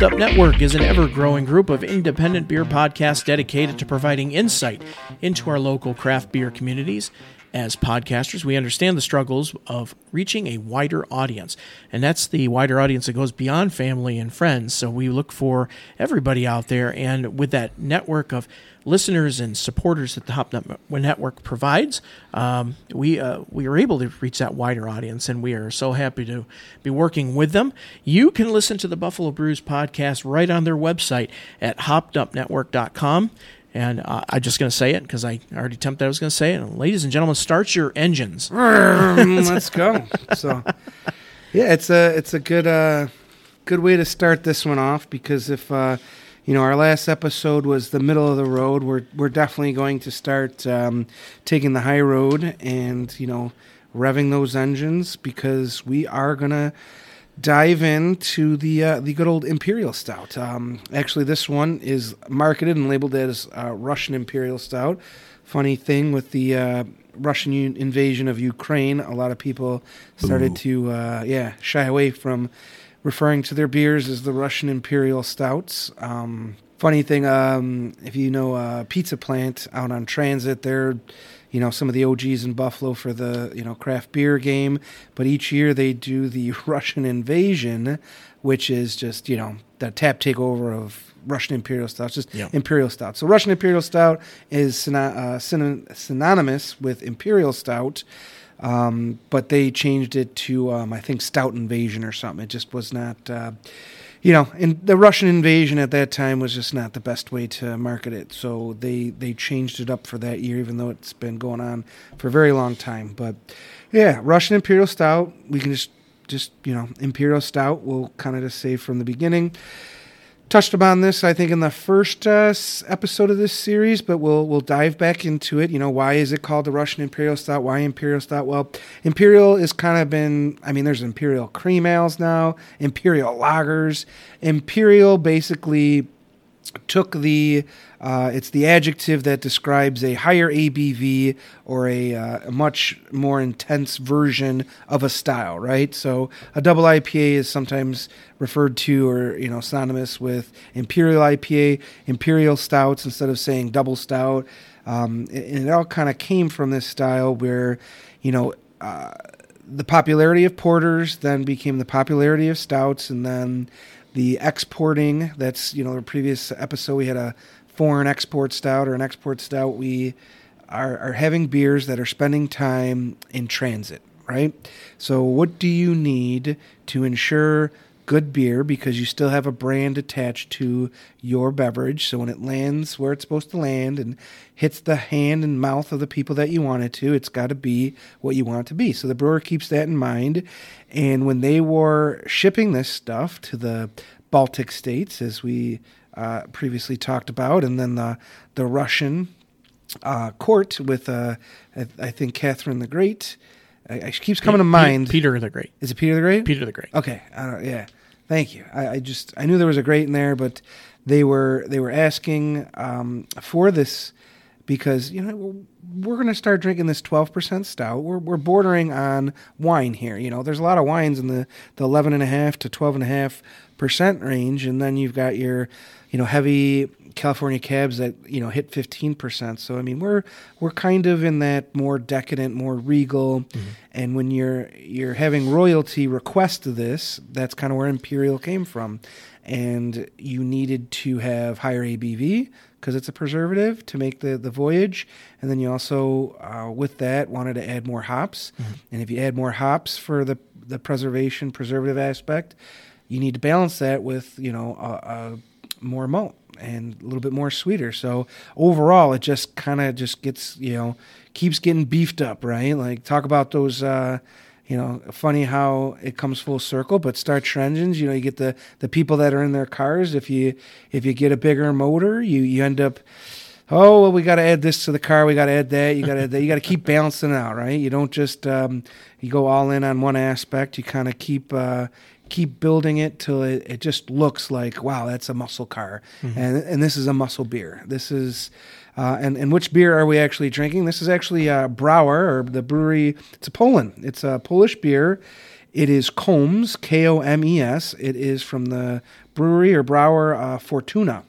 Hopped Up Network is an ever growing group of independent beer podcasts dedicated to providing insight into our local craft beer communities. As podcasters, we understand the struggles of reaching a wider audience, and that's the wider audience that goes beyond family and friends. So we look for everybody out there, and with that network of listeners and supporters that the Hop Network provides, um, we uh, we are able to reach that wider audience, and we are so happy to be working with them. You can listen to the Buffalo Brews podcast right on their website at hoppedupnetwork.com. And uh, I'm just going to say it because I already tempted I was going to say it. And ladies and gentlemen, start your engines. Let's go. So, yeah, it's a it's a good uh, good way to start this one off because if uh, you know our last episode was the middle of the road, we're we're definitely going to start um, taking the high road and you know revving those engines because we are gonna dive into the uh, the good old imperial stout. Um, actually, this one is marketed and labeled as uh, Russian imperial stout. Funny thing with the uh, Russian u- invasion of Ukraine, a lot of people started Ooh. to uh, yeah shy away from referring to their beers as the Russian imperial stouts. Um, funny thing, um, if you know uh, Pizza Plant out on Transit, they're you know some of the OGs in Buffalo for the you know craft beer game, but each year they do the Russian invasion, which is just you know the tap takeover of Russian Imperial Stout, just. Imperial Stout. So Russian Imperial Stout is uh, synonymous with Imperial Stout. Um, but they changed it to um, I think Stout Invasion or something. It just was not. Uh, you know, and the Russian invasion at that time was just not the best way to market it. So they they changed it up for that year, even though it's been going on for a very long time. But yeah, Russian Imperial Stout. We can just just you know Imperial Stout. We'll kind of just say from the beginning touched upon this, I think, in the first uh, episode of this series, but we'll we'll dive back into it. You know, why is it called the Russian Imperial Stout? Why Imperial Stout? Well, Imperial is kind of been. I mean, there's Imperial cream ales now, Imperial lagers. Imperial basically took the uh, it's the adjective that describes a higher ABV or a, uh, a, much more intense version of a style, right? So a double IPA is sometimes referred to or you know synonymous with imperial IPA, imperial stouts instead of saying double stout, um, and it all kind of came from this style where you know. Uh, the popularity of porters then became the popularity of stouts, and then the exporting. That's you know the previous episode we had a foreign export stout or an export stout. We are, are having beers that are spending time in transit, right? So what do you need to ensure good beer because you still have a brand attached to your beverage. So when it lands where it's supposed to land and hits the hand and mouth of the people that you want it to, it's got to be what you want it to be. So the brewer keeps that in mind. And when they were shipping this stuff to the Baltic states, as we uh, previously talked about, and then the the Russian uh, court with uh, I, I think Catherine the Great. I, keeps coming to mind. Peter the Great. Is it Peter the Great? Peter the Great. Okay. yeah. Thank you. I, I, just I knew there was a great in there, but they were they were asking um, for this because you know we're, we're going to start drinking this 12% stout. We're we're bordering on wine here. You know, there's a lot of wines in the the 11 and a half to 12 and a half percent range, and then you've got your you know heavy California cabs that you know hit 15%. So I mean, we're we're kind of in that more decadent, more regal. Mm-hmm. And when you're you're having royalty request this, that's kind of where Imperial came from. And you needed to have higher ABV because it's a preservative to make the, the voyage. And then you also, uh, with that, wanted to add more hops. Mm-hmm. And if you add more hops for the the preservation preservative aspect, you need to balance that with you know a, a more malt and a little bit more sweeter. So overall, it just kind of just gets you know keeps getting beefed up, right? Like talk about those. Uh, you know, funny how it comes full circle. But start engines, you know, you get the the people that are in their cars. If you if you get a bigger motor, you you end up. Oh well, we got to add this to the car. We got to add that. You got to that. You got to keep balancing out, right? You don't just um, you go all in on one aspect. You kind of keep uh, keep building it till it, it just looks like wow that's a muscle car mm-hmm. and and this is a muscle beer this is uh, and and which beer are we actually drinking this is actually uh, Browar or the brewery it's a Poland it's a Polish beer It is Komes, K O M E S. It is from the brewery or browar uh, Fortuna.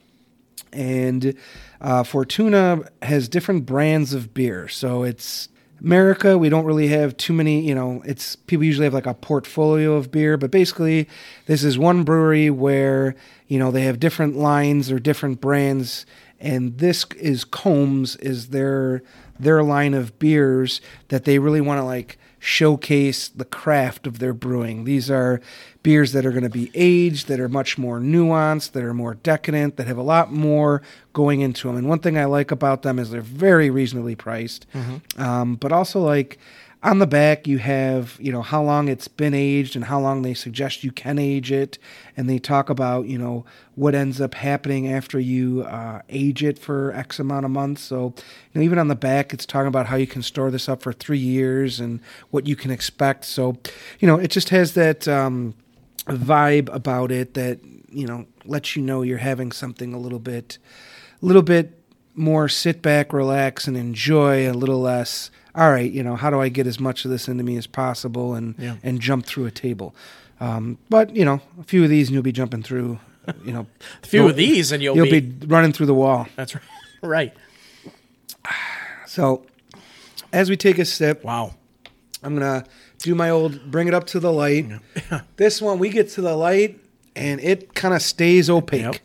And uh, Fortuna has different brands of beer. So it's America, we don't really have too many, you know, it's people usually have like a portfolio of beer, but basically this is one brewery where, you know, they have different lines or different brands and this is Komes is their their line of beers that they really want to like showcase the craft of their brewing. These are beers that are going to be aged, that are much more nuanced, that are more decadent, that have a lot more going into them. And one thing I like about them is they're very reasonably priced, mm-hmm. um, but also like on the back you have you know how long it's been aged and how long they suggest you can age it. And they talk about you know what ends up happening after you uh, age it for x amount of months. So you know even on the back it's talking about how you can store this up for three years and what you can expect. So you know it just has that um, vibe about it that you know lets you know you're having something a little bit a little bit more sit back relax and enjoy a little less all right, you know, how do I get as much of this into me as possible and yeah. and jump through a table? Um, but you know, a few of these and you'll be jumping through. You know, a few of these and you'll you'll be, be running through the wall. That's right. right. So, as we take a sip, wow, I'm gonna do my old bring it up to the light. Yeah. this one we get to the light and it kind of stays opaque. Yep.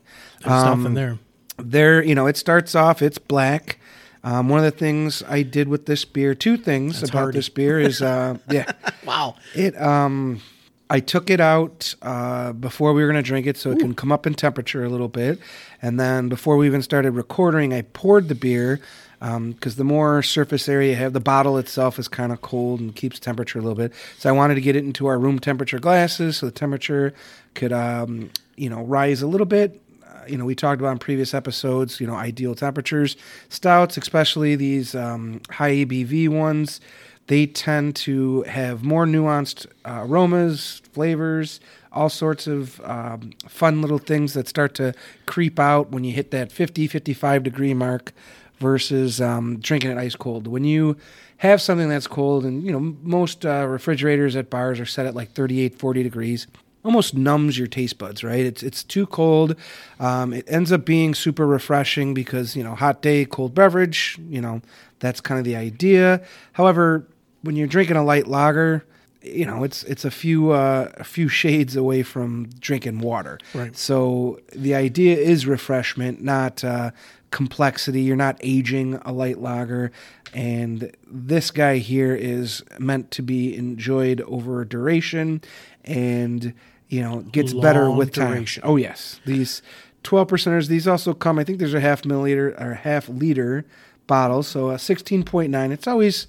There's um, nothing there. There, you know, it starts off it's black um, one of the things I did with this beer, two things That's about hardy. this beer is, uh, yeah, wow, it. Um, I took it out uh, before we were going to drink it, so it can come up in temperature a little bit. And then before we even started recording, I poured the beer because um, the more surface area you have, the bottle itself is kind of cold and keeps temperature a little bit. So I wanted to get it into our room temperature glasses so the temperature could, um, you know, rise a little bit you know, we talked about in previous episodes, you know, ideal temperatures. Stouts, especially these um, high ABV ones, they tend to have more nuanced uh, aromas, flavors, all sorts of um, fun little things that start to creep out when you hit that 50, 55 degree mark versus um, drinking it ice cold. When you have something that's cold, and you know, most uh, refrigerators at bars are set at like 38, 40 degrees almost numbs your taste buds, right? It's it's too cold. Um, it ends up being super refreshing because you know hot day, cold beverage. You know that's kind of the idea. However, when you're drinking a light lager, you know it's it's a few uh, a few shades away from drinking water. Right. So the idea is refreshment, not uh, complexity. You're not aging a light lager. And this guy here is meant to be enjoyed over duration and you know, gets Long better with duration. time. Oh yes, these twelve percenters. These also come. I think there's a half milliliter or half liter bottle, so a sixteen point nine. It's always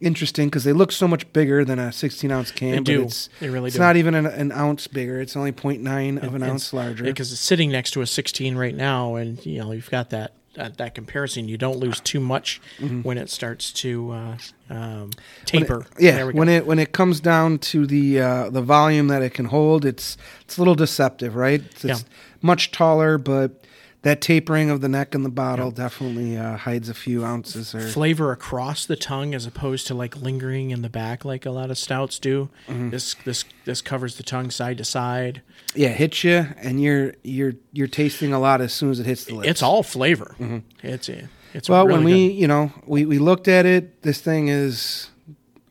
interesting because they look so much bigger than a 16 ounce can. They do. But it's, they really it's do. not even an, an, ounce bigger. It's only 0.9 of an ounce larger. Because it's sitting next to a 16 right now, and you know you've got that that, that comparison. You don't lose too much mm-hmm. when it starts to uh, um, taper. When it, yeah, when it when it comes down to the uh, the volume that it can hold, it's it's a little deceptive, right? It's, yeah. much taller, but that tapering of the neck and the bottle yeah. definitely uh, hides a few ounces or flavor across the tongue as opposed to like lingering in the back like a lot of stouts do. Mm-hmm. This this this covers the tongue side to side. Yeah, hits you, and you're you're you're tasting a lot as soon as it hits the lips. It's all flavor. Mm-hmm. It's it's well really when we good. you know we we looked at it. This thing is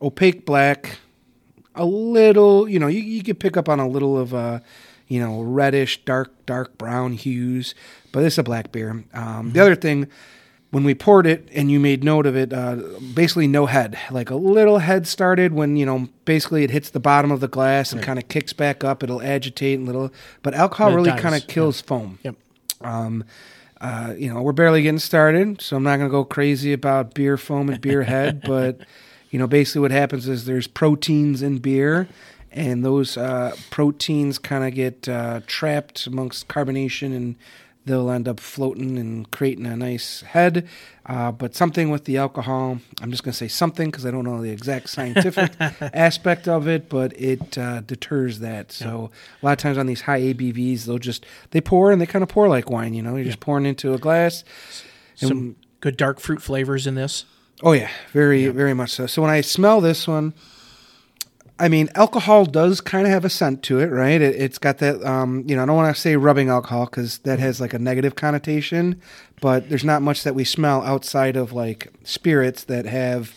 opaque black, a little you know you you could pick up on a little of a you know reddish dark dark brown hues but it's a black beer. Um, mm-hmm. The other thing, when we poured it and you made note of it, uh, basically no head. Like a little head started when you know basically it hits the bottom of the glass and right. kind of kicks back up. It'll agitate a little, but alcohol really kind of kills yeah. foam. Yep. Um, uh, you know, we're barely getting started, so I'm not going to go crazy about beer foam and beer head, but you know, basically what happens is there's proteins in beer, and those uh, proteins kind of get uh, trapped amongst carbonation and they'll end up floating and creating a nice head. Uh, but something with the alcohol, I'm just going to say something because I don't know the exact scientific aspect of it, but it uh, deters that. So yeah. a lot of times on these high ABVs, they'll just they pour and they kind of pour like wine. You know, you're yeah. just pouring into a glass. Some good dark fruit flavors in this. Oh yeah, very yeah. very much so. So when I smell this one, I mean, alcohol does kind of have a scent to it, right? It, it's got that, um, you know, I don't want to say rubbing alcohol because that has like a negative connotation, but there's not much that we smell outside of like spirits that have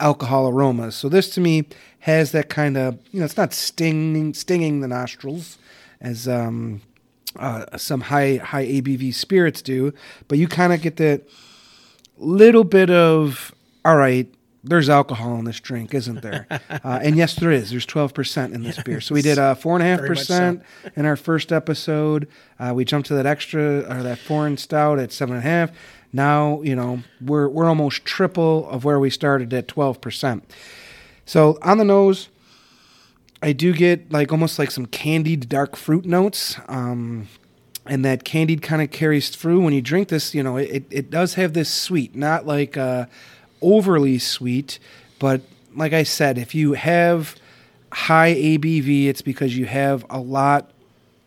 alcohol aromas. So this to me has that kind of, you know, it's not stinging, stinging the nostrils as um, uh, some high high ABV spirits do, but you kind of get that little bit of, all right, there's alcohol in this drink, isn't there? Uh, and yes, there is. There's 12% in this beer. So we did uh, four and a half percent in our first episode. Uh, we jumped to that extra or that foreign stout at seven and a half. Now, you know, we're we're almost triple of where we started at 12%. So on the nose, I do get like almost like some candied dark fruit notes. Um, and that candied kind of carries through when you drink this. You know, it, it does have this sweet, not like uh, overly sweet, but like I said, if you have high ABV, it's because you have a lot.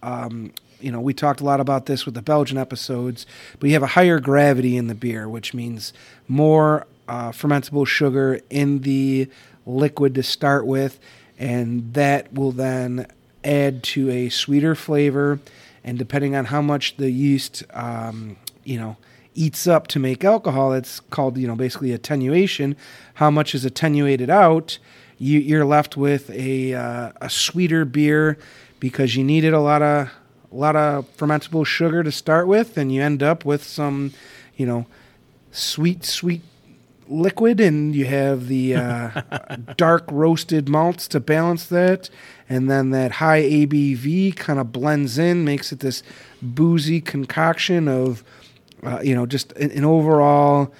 Um, you know, we talked a lot about this with the Belgian episodes, but you have a higher gravity in the beer, which means more uh, fermentable sugar in the liquid to start with, and that will then add to a sweeter flavor. And depending on how much the yeast, um, you know, eats up to make alcohol, it's called, you know, basically attenuation. How much is attenuated out? You, are left with a uh, a sweeter beer because you needed a lot of a lot of fermentable sugar to start with, and you end up with some, you know, sweet sweet liquid, and you have the uh, dark roasted malts to balance that, and then that high ABV kind of blends in, makes it this boozy concoction of uh, you know, just an, an overall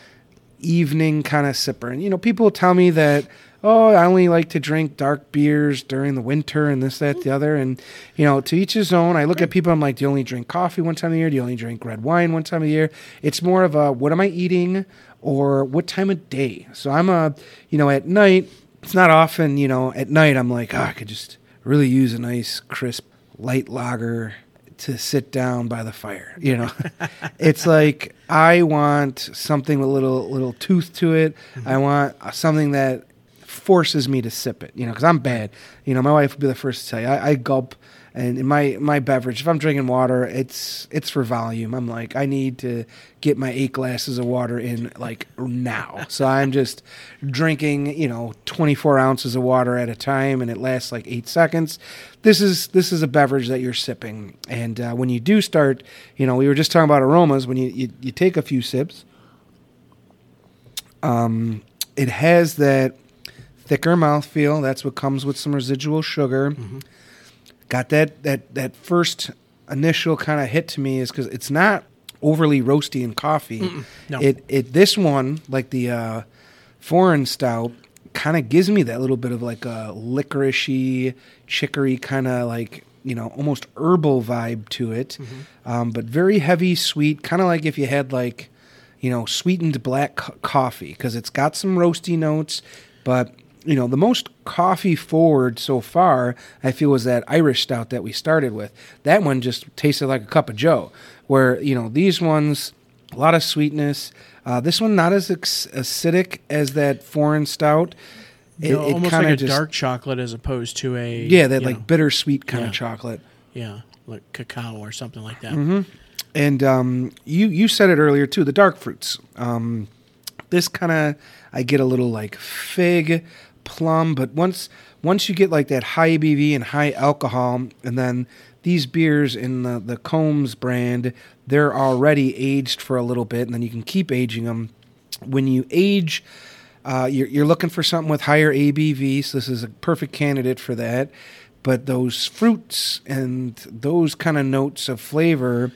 evening kind of sipper. And you know, people tell me that oh, I only like to drink dark beers during the winter and this, that, the other. And, you know, to each his own. I look at people, I'm like, do you only drink coffee one time a year? Do you only drink red wine one time a year? It's more of a what am I eating or what time of day? So I'm a, you know, at night, it's not often, you know, at night I'm like, oh, I could just really use a nice, crisp, light lager to sit down by the fire. You know, it's like I want something with a little little tooth to it. Mm-hmm. I want something that forces me to sip it. You know, because I'm bad. You know, my wife would be the first to tell you I, I gulp and in my my beverage, if I'm drinking water, it's it's for volume. I'm like, I need to get my eight glasses of water in like now. So I'm just drinking, you know, 24 ounces of water at a time, and it lasts like eight seconds. This is this is a beverage that you're sipping, and uh, when you do start, you know, we were just talking about aromas. When you you, you take a few sips, um, it has that thicker mouthfeel. That's what comes with some residual sugar. Mm-hmm got that that that first initial kind of hit to me is because it's not overly roasty in coffee. No. It it this one like the uh, foreign stout kind of gives me that little bit of like a licoricey, chicory kind of like you know almost herbal vibe to it, mm-hmm. um, but very heavy, sweet, kind of like if you had like you know sweetened black co- coffee because it's got some roasty notes, but you know, the most coffee forward so far, I feel, was that Irish stout that we started with. That one just tasted like a cup of Joe. Where you know these ones, a lot of sweetness. Uh, this one not as acidic as that foreign stout. It, it almost like a just, dark chocolate as opposed to a yeah, that like know, bittersweet kind yeah. of chocolate. Yeah, like cacao or something like that. Mm-hmm. And um, you you said it earlier too. The dark fruits. Um, this kind of I get a little like fig, plum, but once once you get like that high ABV and high alcohol, and then these beers in the the Komes brand, they're already aged for a little bit, and then you can keep aging them. When you age, uh, you're, you're looking for something with higher ABV, so this is a perfect candidate for that. But those fruits and those kind of notes of flavor,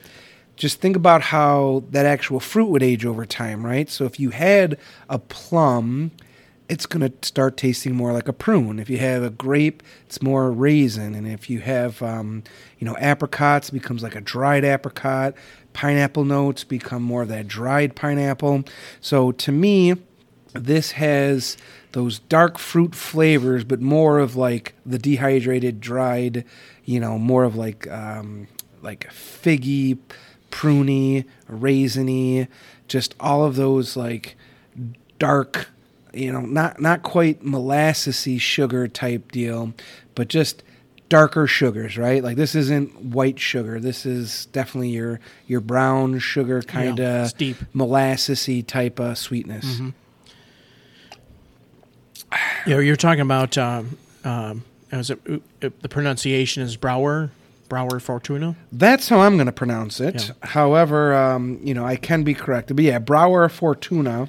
just think about how that actual fruit would age over time, right? So if you had a plum it's going to start tasting more like a prune. If you have a grape, it's more raisin, and if you have, um, you know, apricots, it becomes like a dried apricot. Pineapple notes become more of that dried pineapple. So to me, this has those dark fruit flavors, but more of like the dehydrated, dried, you know, more of like um, like figgy, pruny, raisiny, just all of those like dark you know, not not quite molassesy sugar type deal, but just darker sugars, right? Like this isn't white sugar. This is definitely your your brown sugar kind of deep. molassesy type of sweetness. Mm-hmm. You know, you're talking about um, um, is it, uh, the pronunciation is Browar, Browar Fortuna. That's how I'm going to pronounce it. Yeah. However, um, you know, I can be corrected. But yeah, Browar Fortuna.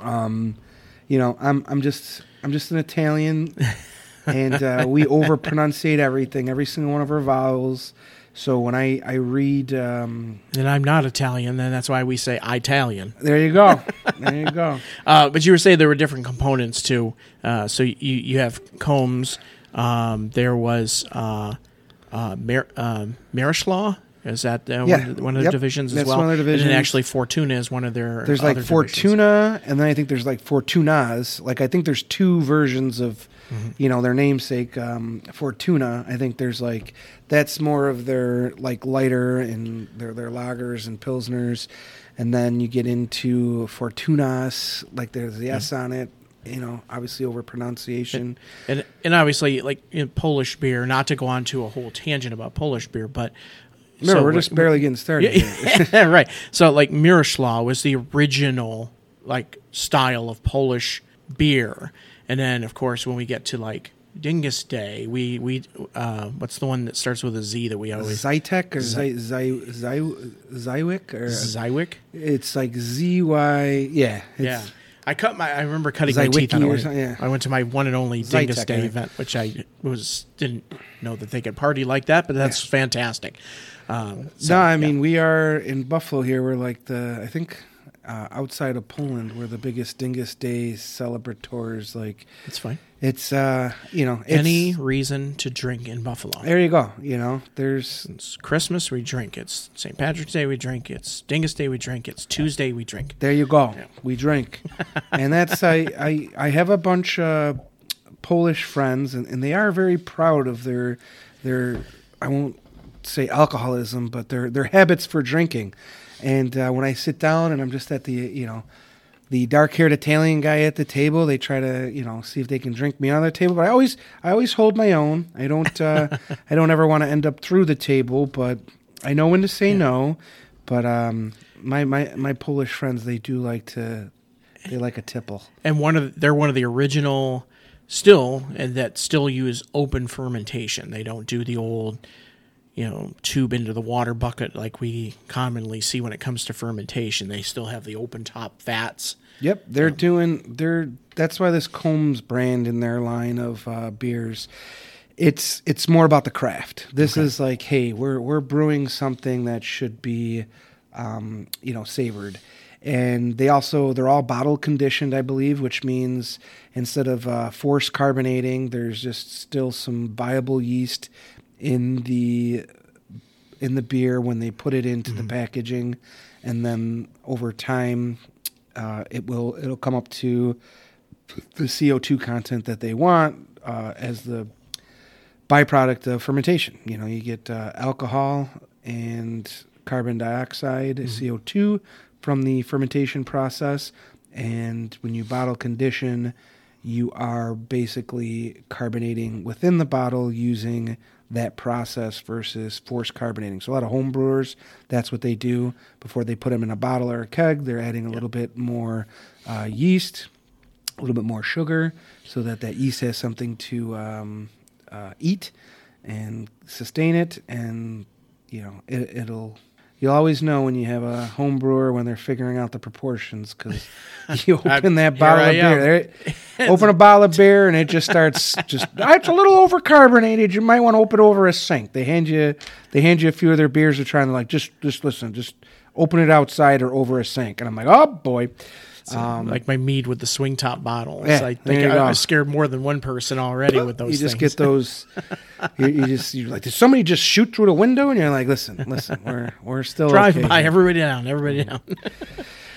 Um, you know, I'm I'm just I'm just an Italian, and uh, we over pronunciate everything, every single one of our vowels. So when I I read, um, And I'm not Italian, then that's why we say Italian. there you go, there you go. Uh, but you were saying there were different components too. Uh, so you you have Komes. Um, there was uh, uh, Mar- uh, Marischlaw. Is that uh, Yeah. one, of the, one of the Yep. divisions as That's well? one of the And then actually Fortuna is one of their. There's like other divisions. Fortuna, and then I think there's like Fortunas. Like I think there's two versions of, Mm-hmm. you know, their namesake um, Fortuna. I think there's like that's more of their like lighter and their their lagers and pilsners, and then you get into Fortunas. Like there's the S on it. You know, obviously over pronunciation. and and obviously like in Polish beer. Not to go on to a whole tangent about Polish beer, but Remember, so we're just barely getting started. Yeah, right. So like Miroslaw was the original like style of Polish beer, and then of course when we get to like Dingus Day, we we uh, what's the one that starts with a Z that we always Zytek or Zy, Zy, Zy, Zywiec or Zywiec. it's like Z Y. Yeah, Yeah. I cut my. I remember cutting my teeth on it. yeah. I went to my one and only Dingus Zytek, Day event, which I was didn't know that they could party like that, but that's fantastic. Um, so, no, I yeah. mean we are in Buffalo here. We're like the I think uh, outside of Poland, we're the biggest Dingus Day celebrators. Like it's fine. it's uh you know it's, Any reason to drink in Buffalo? there you go. You know there's It's Christmas, we drink. It's St. Patrick's Day, we drink. It's Dingus Day, we drink. It's Tuesday, we drink. there you go. Yeah. We drink, and that's I I I have a bunch of Polish friends, and, and they are very proud of their their I won't say alcoholism, but their their habits for drinking. And uh, when I sit down and I'm just at the you know the dark haired Italian guy at the table, they try to you know see if they can drink me on their table. But I always I always hold my own. I don't uh, I don't ever want to end up through the table, but I know when to say no. But um, my my my Polish friends they do like to they like a tipple. And one of they're one of the original still and that still use open fermentation. They don't do the old you know, tube into the water bucket like we commonly see when it comes to fermentation. They still have the open top fats. Yep, they're doing they're that's why this Komes brand in their line of uh, beers. It's it's more about the craft. This is like, hey, we're we're brewing something that should be, um, you know, savored, and they also they're all bottle conditioned, I believe, which means instead of uh, forced carbonating, there's just still some viable yeast in the in the beer when they put it into the packaging, and then over time, uh, it will it'll come up to the CO two content that they want uh, as the byproduct of fermentation. You know, you get uh, alcohol and carbon dioxide, CO two, from the fermentation process, and when you bottle condition, you are basically carbonating within the bottle using that process versus forced carbonating. So a lot of home brewers, that's what they do before they put them in a bottle or a keg. They're adding a little bit more uh, yeast, a little bit more sugar, so that that yeast has something to um, uh, eat and sustain it. And you know, it, it'll. You'll always know when you have a home brewer when they're figuring out the proportions because you open that bottle of beer. There, open a bottle of beer and it just starts just "Ah, it's a little overcarbonated. You might want to open it over a sink. They hand you they hand you a few of their beers. They're trying to like just just listen, just open it outside or over a sink. And I'm like, oh boy. Um, like my mead with the swing top bottles. Yeah, I think I. I scared more than one person already with those you just things. get those. you, you just you're like, did somebody just shoot through the window? And you're like, listen, listen, we're we're still Drive okay by here. everybody down, everybody down.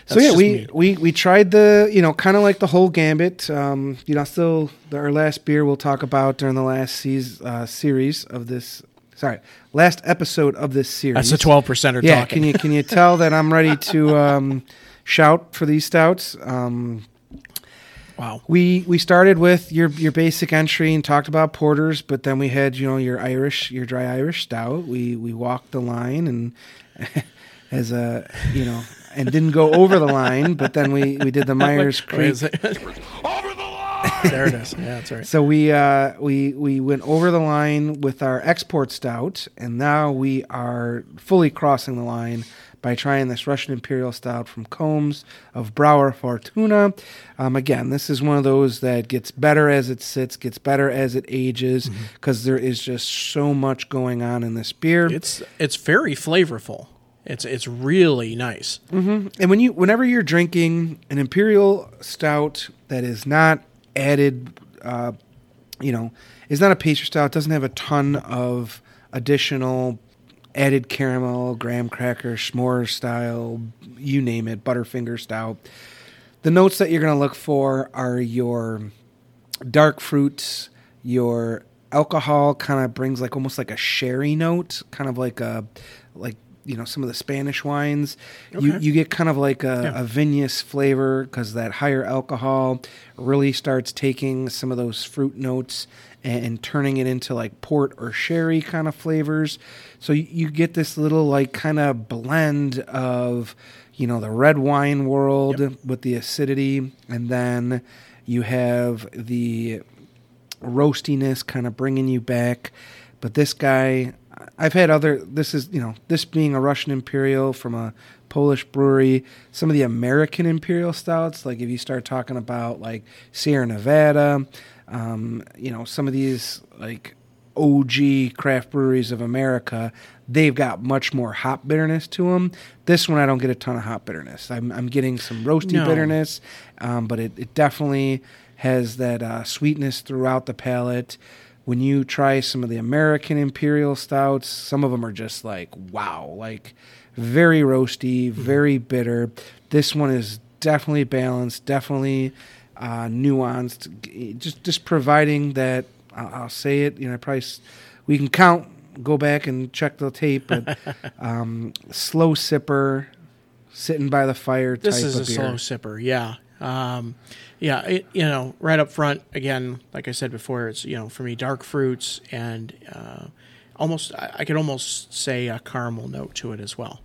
So yeah, we, we we tried the you know kind of like the whole gambit. Um, you know, still the, our last beer we'll talk about during the last seas, uh, series of this. Sorry, last episode of this series. That's a twelve percenter Yeah, talking. can you can you tell that I'm ready to um, shout for these stouts? Um, Wow. We we started with your your basic entry and talked about porters, but then we had you know your Irish your dry Irish stout. We we walked the line and as a you know and didn't go over the line, but then we we did the Myers Wait, Creek. is it- there it is. Yeah, that's right. So we uh, we we went over the line with our export stout, and now we are fully crossing the line by trying this Russian Imperial Stout from Komes of Browar Fortuna. Um, again, this is one of those that gets better as it sits, gets better as it ages, because is just so much going on in this beer. It's it's very flavorful. It's it's really nice. and when you whenever you're drinking an imperial stout that is not added uh, you know is not a pastry stout it doesn't have a ton of additional added caramel graham cracker s'more style you name it butterfinger stout. The notes that you're going to look for are your dark fruits your alcohol kind of brings like almost like a sherry note kind of like a like you know some of the spanish wines. You you get kind of like a, Yeah. a vinous flavor because that higher alcohol really starts taking some of those fruit notes and, and turning it into like port or sherry kind of flavors so you, you get this little like kind of blend of you know the red wine world with the acidity and then you have the roastiness kind of bringing you back. But this guy, I've had other. This is you know this being a Russian imperial from a Polish brewery. Some of the American imperial stouts, like if you start talking about like Sierra Nevada, um, you know some of these like OG craft breweries of America, they've got much more hop bitterness to them. This one, I don't get a ton of hop bitterness. I'm, I'm getting some roasty No. bitterness, um, but it, it definitely has that uh, sweetness throughout the palate. When you try some of the American Imperial stouts, some of them are just like, wow, like very roasty, very bitter. This one is definitely balanced, definitely uh, nuanced, just just providing that. I'll, I'll say it. You know, I probably we can count, go back and check the tape, but um, slow sipper, sitting by the fire. This type is a beer. slow sipper. Yeah. Um, yeah. It, you know, right up front, again, like I said before, it's, you know, for me, dark fruits and uh, almost, I, I could almost say a caramel note to it as well.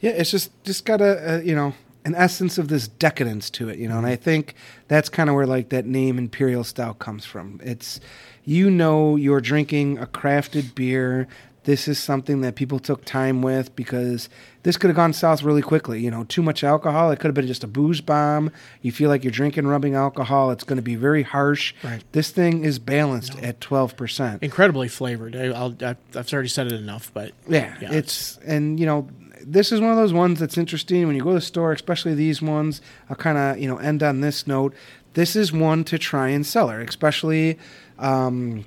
Yeah, it's just just got a, a you know an essence of this decadence to it, you know, and I mm-hmm. think that's kind of where like that name Imperial Stout comes from. It's you know you're drinking a crafted beer. This is something that people took time with because this could have gone south really quickly. You know, too much alcohol. It could have been just a booze bomb. You feel like you're drinking rubbing alcohol. It's going to be very harsh. Right. This thing is balanced at twelve percent. Incredibly flavored. I, I've already said it enough, but Yeah, Yeah, it's and you know this is one of those ones that's interesting when you go to the store, especially these ones. I'll kind of you know end on this note. This is one to try and sell especially um,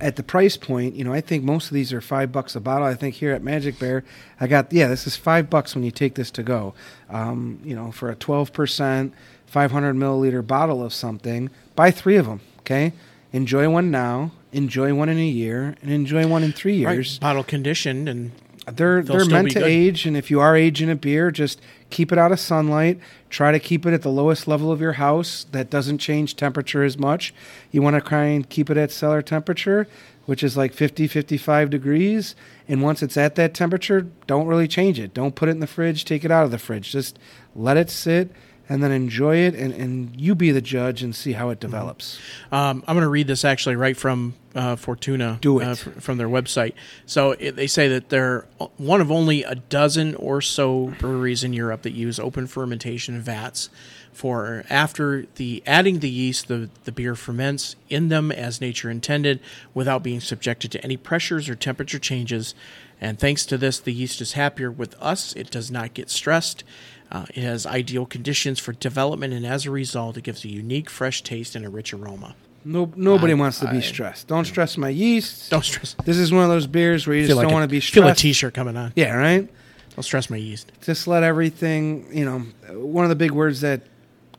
at the price point. You know, I think most of these are five bucks a bottle. I think here at Magic Bear, I got yeah, this is five bucks when you take this to go. Um, you know, for a twelve percent, five hundred milliliter bottle of something, buy three of them. Okay, enjoy one now, enjoy one in a year, and enjoy one in three right, years. bottle conditioned and They're They'll they're meant to good. age, and if you are aging a beer, just keep it out of sunlight. Try to keep it at the lowest level of your house that doesn't change temperature as much. You want to try and keep it at cellar temperature, which is like 50, 55 degrees. And once it's at that temperature, don't really change it. Don't put it in the fridge. Take it out of the fridge. Just let it sit and then enjoy it, and, and you be the judge and see how it Mm-hmm. develops. Um, I'm going to read this actually right from uh, Fortuna. Do it. Uh, fr- from their website. So it, they say that they're one of only a dozen or so breweries in Europe that use open fermentation vats for after the adding the yeast, the, the beer ferments in them as nature intended without being subjected to any pressures or temperature changes. And thanks to this, the yeast is happier with us. It does not get stressed. Uh, it has ideal conditions for development, and as a result, it gives a unique, fresh taste and a rich aroma. No, nobody I- wants to be I- stressed. Don't stress my yeast. Don't stress. This is one of those beers where you just like don't want to be stressed. Feel a t-shirt coming on. Yeah, right. Don't stress my yeast. Just let everything. You know, one of the big words that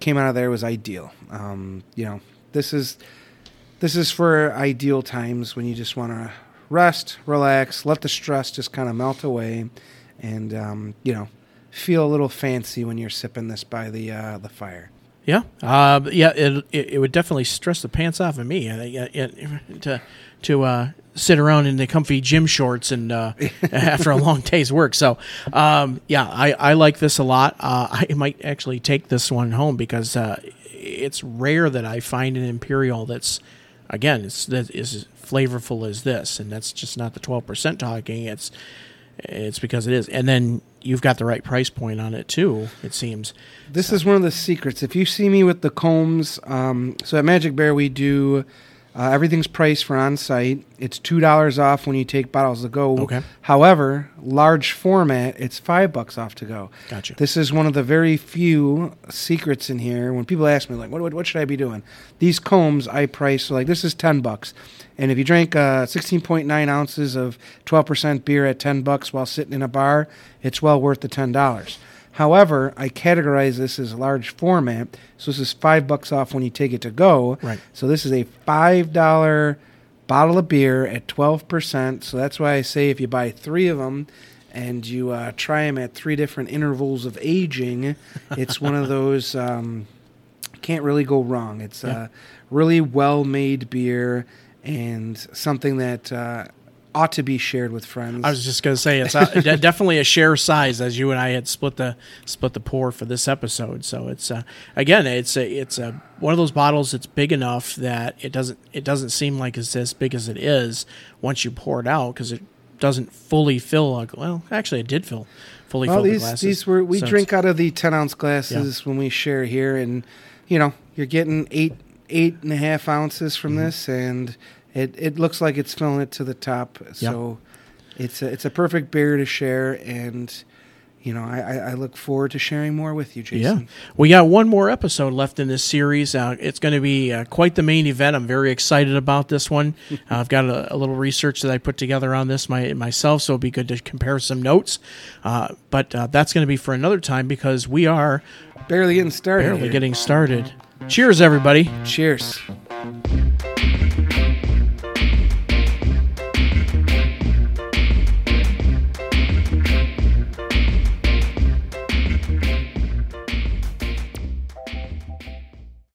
came out of there was ideal. Um, you know, this is this is for ideal times when you just want to rest, relax, let the stress just kind of melt away, and um, you know, feel a little fancy when you're sipping this by the uh, the fire. Yeah, uh, yeah, it, it, it would definitely stress the pants off of me uh, it, it, to to uh, sit around in the comfy gym shorts and uh, after a long day's work. So, um, yeah, I, I like this a lot. Uh, I might actually take this one home because uh, it's rare that I find an imperial that's again it's that is flavorful as this, and that's just not the twelve percent talking. It's it's because it is, and then you've got the right price point on it too. It seems. This so. is one of the secrets. If you see me with the komes, um, so at Magic Bear we do uh, everything's priced for on site. It's two dollars off when you take bottles to go. Okay. However, large format, it's five bucks off to go. Gotcha. This is one of the very few secrets in here. When people ask me like, "What what, what should I be doing?" These komes I price so like this is ten bucks, and if you drink uh, sixteen point nine ounces of twelve percent beer at ten bucks while sitting in a bar, it's well worth the ten dollars. However, I categorize this as large format, so this is five bucks off when you take it to go. Right. So this is a five dollar bottle of beer at twelve percent. So that's why I say if you buy three of them and you uh, try them at three different intervals of aging, it's one of those um, can't really go wrong. It's yeah. a really well made beer and something that uh, ought to be shared with friends. I was just going to say it's definitely a share size as you and I had split the split the pour for this episode. So it's uh, again it's a it's a one of those bottles that's big enough that it doesn't it doesn't seem like it's as big as it is once you pour it out because it doesn't fully fill. Like, well, actually, it did fill fully. Well, these the glasses. these were we so drink out of the ten ounce glasses yeah. when we share here, and you know you're getting eight eight and a half ounces from mm-hmm. this and it it looks like it's filling it to the top. So yep. it's a, it's a perfect beer to share, and you know I, I look forward to sharing more with you, Jason. Yeah, we got one more episode left in this series. Uh, it's going to be uh, quite the main event. I'm very excited about this one. uh, I've got a, a, little research that I put together on this my, myself, so it'll be good to compare some notes. Uh, but uh, that's going to be for another time because we are barely getting started. Barely here. getting started. Cheers, everybody. Cheers.